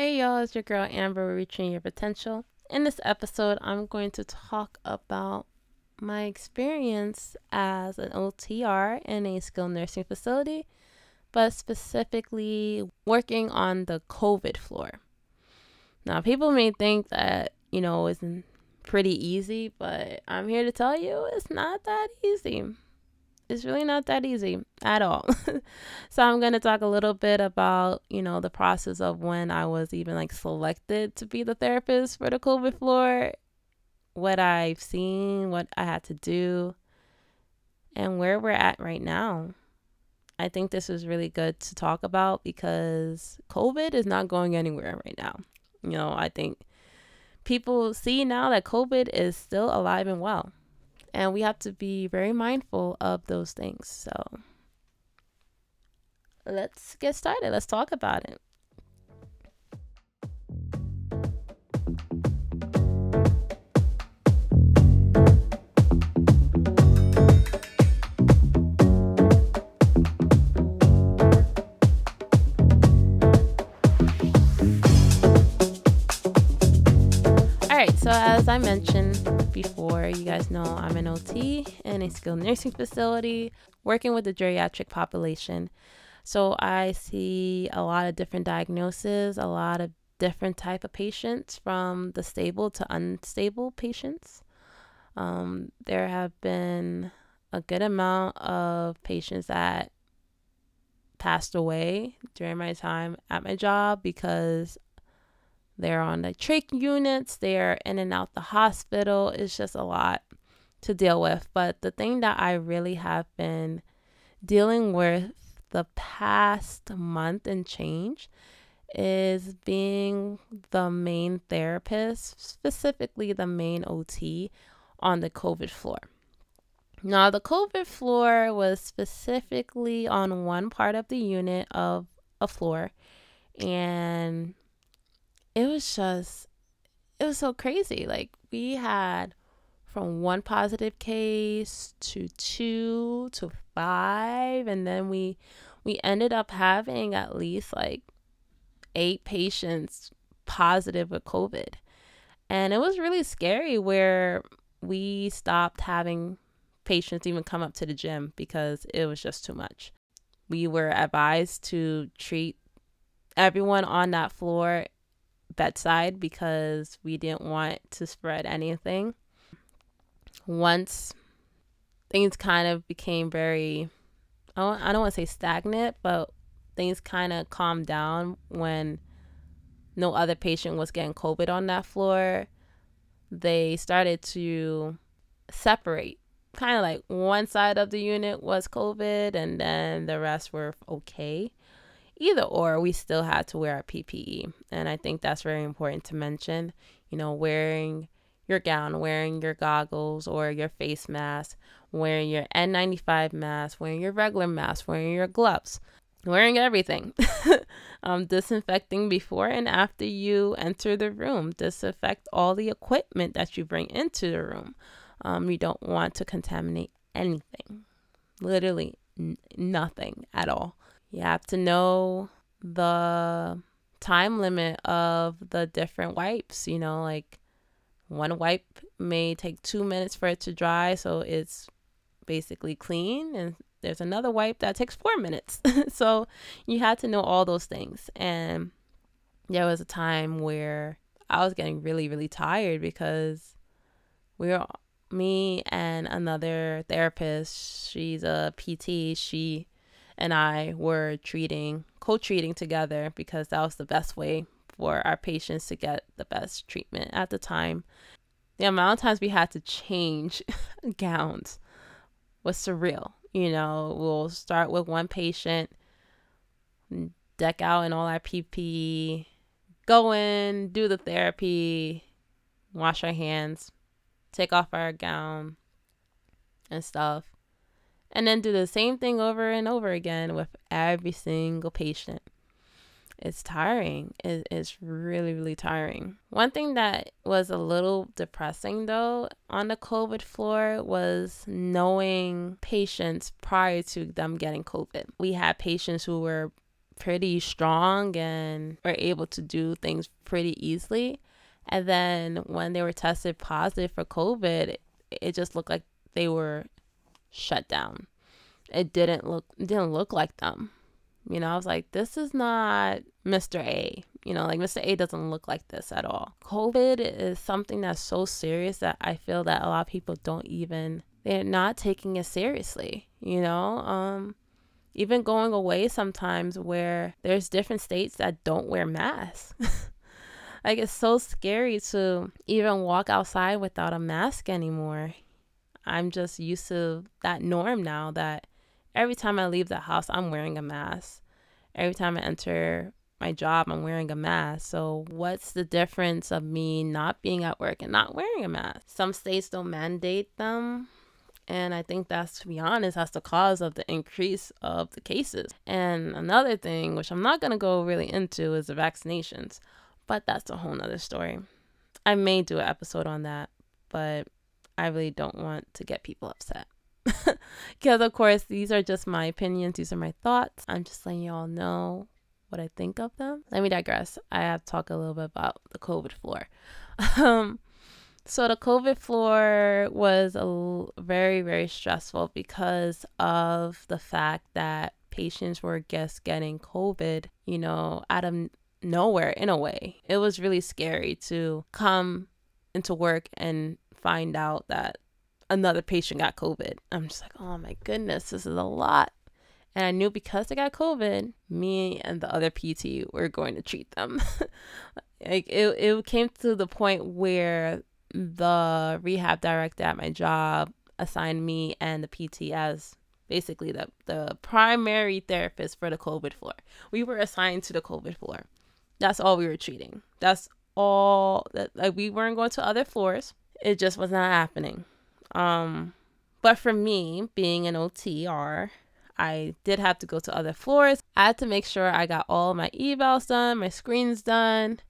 Hey y'all, it's your girl Amber reaching your potential. In this episode, I'm going to talk about my experience as an OTR in a skilled nursing facility, but specifically working on the COVID floor. Now, people may think that, you know, it's pretty easy, but I'm here to tell you it's not that easy it's really not that easy at all. so I'm going to talk a little bit about, you know, the process of when I was even like selected to be the therapist for the COVID floor, what I've seen, what I had to do, and where we're at right now. I think this is really good to talk about because COVID is not going anywhere right now. You know, I think people see now that COVID is still alive and well and we have to be very mindful of those things. So let's get started. Let's talk about it. So, as I mentioned before, you guys know I'm an OT in a skilled nursing facility working with the geriatric population. So, I see a lot of different diagnoses, a lot of different type of patients from the stable to unstable patients. Um, there have been a good amount of patients that passed away during my time at my job because they're on the trach units, they're in and out the hospital. It's just a lot to deal with. But the thing that I really have been dealing with the past month and change is being the main therapist, specifically the main OT on the COVID floor. Now, the COVID floor was specifically on one part of the unit of a floor, and it was just it was so crazy. Like we had from one positive case to two to five and then we we ended up having at least like eight patients positive with covid and it was really scary where we stopped having patients even come up to the gym because it was just too much we were advised to treat everyone on that floor bedside because we didn't want to spread anything. Once things kind of became very, I don't want to say stagnant, but things kind of calmed down when no other patient was getting COVID on that floor. They started to separate. Kind of like one side of the unit was COVID and then the rest were okay either or we still had to wear our PPE. And I think that's very important to mention. You know, wearing your gown, wearing your goggles or your face mask, wearing your N95 mask, wearing your regular mask, wearing your gloves, wearing everything. um, disinfecting before and after you enter the room. Disinfect all the equipment that you bring into the room. Um, you don't want to contaminate anything, literally n- nothing at all. You have to know the time limit of the different wipes, you know, like one wipe may take 2 minutes for it to dry, so it's basically clean and there's another wipe that takes 4 minutes. so you had to know all those things. And there was a time where I was getting really really tired because we were me and another therapist, she's a PT, she and I were treating, co treating together because that was the best way for our patients to get the best treatment at the time. The amount of times we had to change gowns was surreal. You know, we'll start with one patient, deck out in all our PPE, go in, do the therapy, wash our hands, take off our gown and stuff and then do the same thing over and over again with every single patient. It's tiring. It, it's really, really tiring. One thing that was a little depressing though on the COVID floor was knowing patients prior to them getting COVID. We had patients who were pretty strong and were able to do things pretty easily. And then when they were tested positive for COVID, it just looked like they were shut down. It didn't look didn't look like them. You know, I was like, this is not Mr. A. You know, like Mr. A doesn't look like this at all. COVID is something that's so serious that I feel that a lot of people don't even they're not taking it seriously, you know? Um even going away sometimes where there's different states that don't wear masks. like it's so scary to even walk outside without a mask anymore. I'm just used to that norm now that every time I leave the house, I'm wearing a mask. Every time I enter my job, I'm wearing a mask. So, what's the difference of me not being at work and not wearing a mask? Some states don't mandate them. And I think that's, to be honest, that's the cause of the increase of the cases. And another thing, which I'm not going to go really into, is the vaccinations. But that's a whole nother story. I may do an episode on that, but I really don't want to get people upset. Because, of course, these are just my opinions, these are my thoughts. I'm just letting y'all know what I think of them. Let me digress. I have to talk a little bit about the COVID floor. um, so, the COVID floor was a very, very stressful because of the fact that patients were just getting COVID, you know, out of nowhere in a way. It was really scary to come into work and find out that another patient got COVID. I'm just like, oh my goodness, this is a lot. And I knew because they got COVID, me and the other PT were going to treat them. like it, it came to the point where the rehab director at my job assigned me and the PT as basically the, the primary therapist for the COVID floor. We were assigned to the COVID floor. That's all we were treating. That's all that like we weren't going to other floors it just was not happening. Um, but for me, being an OTR, I did have to go to other floors. I had to make sure I got all my evals done, my screens done,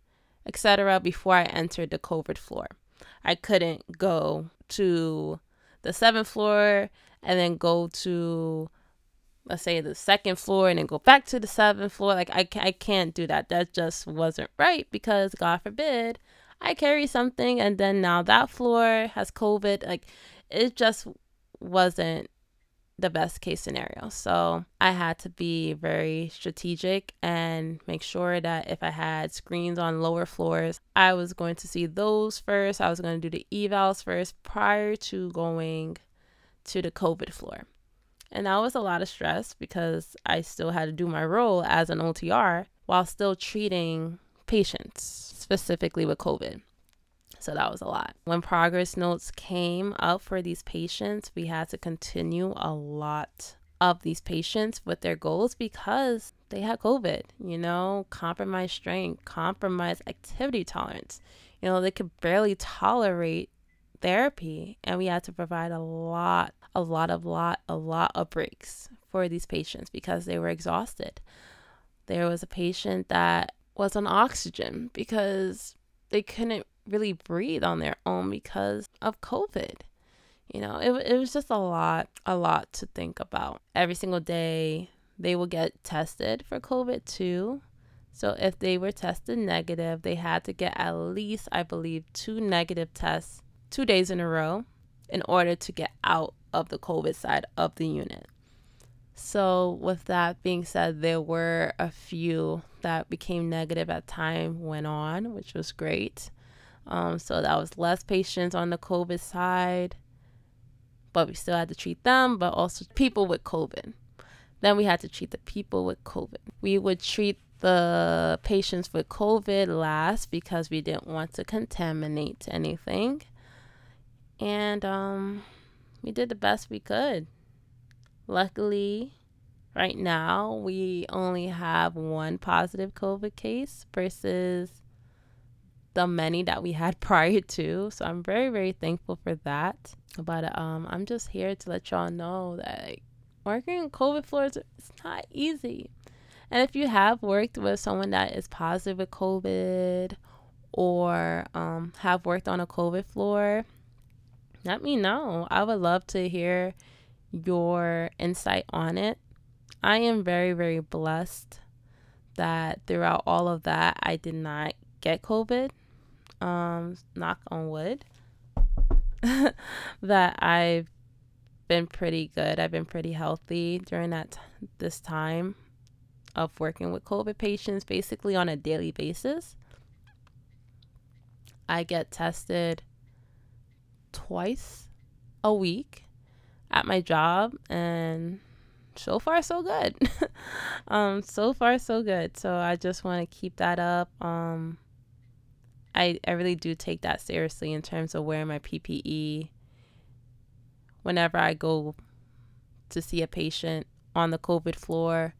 etc. before I entered the COVID floor. I couldn't go to the seventh floor and then go to let's say the second floor and then go back to the seventh floor like I, I can't do that that just wasn't right because god forbid I carry something and then now that floor has COVID. Like it just wasn't the best case scenario. So I had to be very strategic and make sure that if I had screens on lower floors, I was going to see those first. I was going to do the evals first prior to going to the COVID floor. And that was a lot of stress because I still had to do my role as an OTR while still treating patients, specifically with COVID. So that was a lot. When progress notes came up for these patients, we had to continue a lot of these patients with their goals because they had COVID, you know, compromised strength, compromised activity tolerance. You know, they could barely tolerate therapy and we had to provide a lot, a lot of lot, a lot of breaks for these patients because they were exhausted. There was a patient that was on oxygen because they couldn't really breathe on their own because of COVID. You know, it, it was just a lot, a lot to think about. Every single day, they will get tested for COVID too. So if they were tested negative, they had to get at least, I believe, two negative tests two days in a row in order to get out of the COVID side of the unit. So, with that being said, there were a few that became negative as time went on, which was great. Um, so that was less patients on the COVID side, but we still had to treat them, but also people with COVID. Then we had to treat the people with COVID. We would treat the patients with COVID last because we didn't want to contaminate anything. And um, we did the best we could. Luckily, right now, we only have one positive COVID case versus the many that we had prior to. So I'm very, very thankful for that. But um, I'm just here to let y'all know that working in COVID floors is not easy. And if you have worked with someone that is positive with COVID or um, have worked on a COVID floor, let me know. I would love to hear your insight on it. I am very, very blessed that throughout all of that, I did not get COVID. Um, knock on wood. that I've been pretty good. I've been pretty healthy during that t- this time of working with COVID patients basically on a daily basis. I get tested twice a week at my job and so far so good. um so far so good. So I just want to keep that up. Um I I really do take that seriously in terms of wearing my PPE whenever I go to see a patient on the COVID floor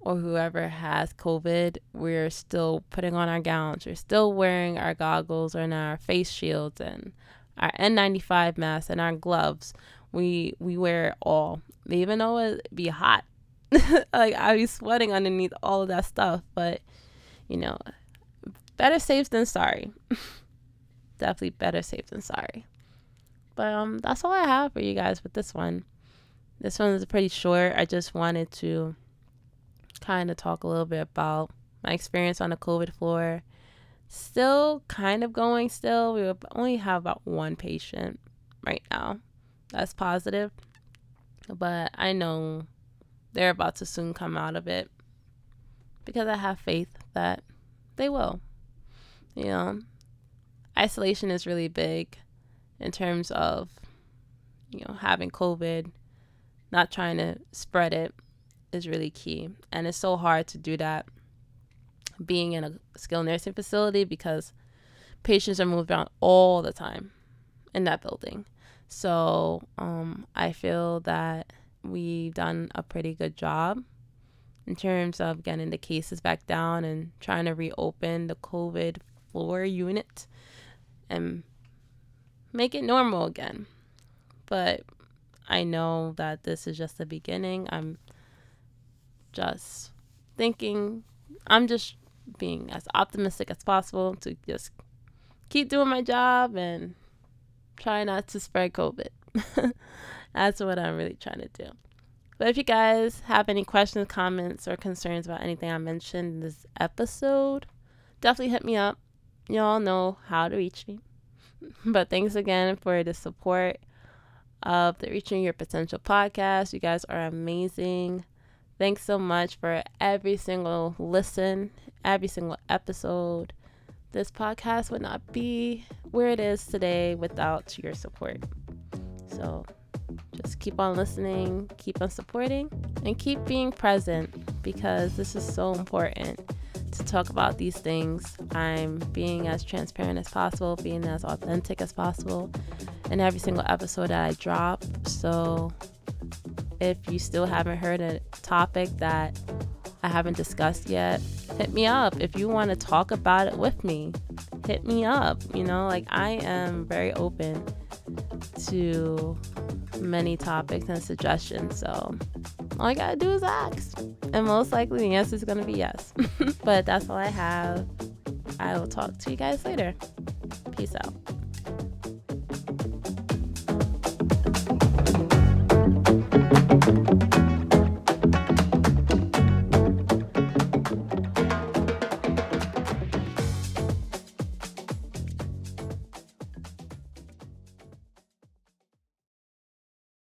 or whoever has COVID, we're still putting on our gowns. We're still wearing our goggles and our face shields and our N95 masks and our gloves. We we wear it all, even though it be hot. like I be sweating underneath all of that stuff, but you know, better safe than sorry. Definitely better safe than sorry. But um, that's all I have for you guys with this one. This one is pretty short. I just wanted to kind of talk a little bit about my experience on the COVID floor. Still kind of going still. We only have about one patient right now. That's positive. But I know they're about to soon come out of it because I have faith that they will. You know, isolation is really big in terms of you know having covid not trying to spread it is really key and it's so hard to do that being in a skilled nursing facility because patients are moved around all the time in that building so um, i feel that we've done a pretty good job in terms of getting the cases back down and trying to reopen the covid floor unit and make it normal again. But I know that this is just the beginning. I'm just thinking, I'm just being as optimistic as possible to just keep doing my job and try not to spread COVID. That's what I'm really trying to do. But if you guys have any questions, comments, or concerns about anything I mentioned in this episode, definitely hit me up. Y'all know how to reach me. But thanks again for the support of the Reaching Your Potential podcast. You guys are amazing. Thanks so much for every single listen, every single episode. This podcast would not be where it is today without your support. So just keep on listening, keep on supporting, and keep being present because this is so important to talk about these things. I'm being as transparent as possible, being as authentic as possible in every single episode that I drop. So if you still haven't heard a topic that I haven't discussed yet, hit me up. If you want to talk about it with me, hit me up. You know, like I am very open to many topics and suggestions. So all I gotta do is ask. And most likely the answer is gonna be yes. but that's all I have. I will talk to you guys later. Peace out.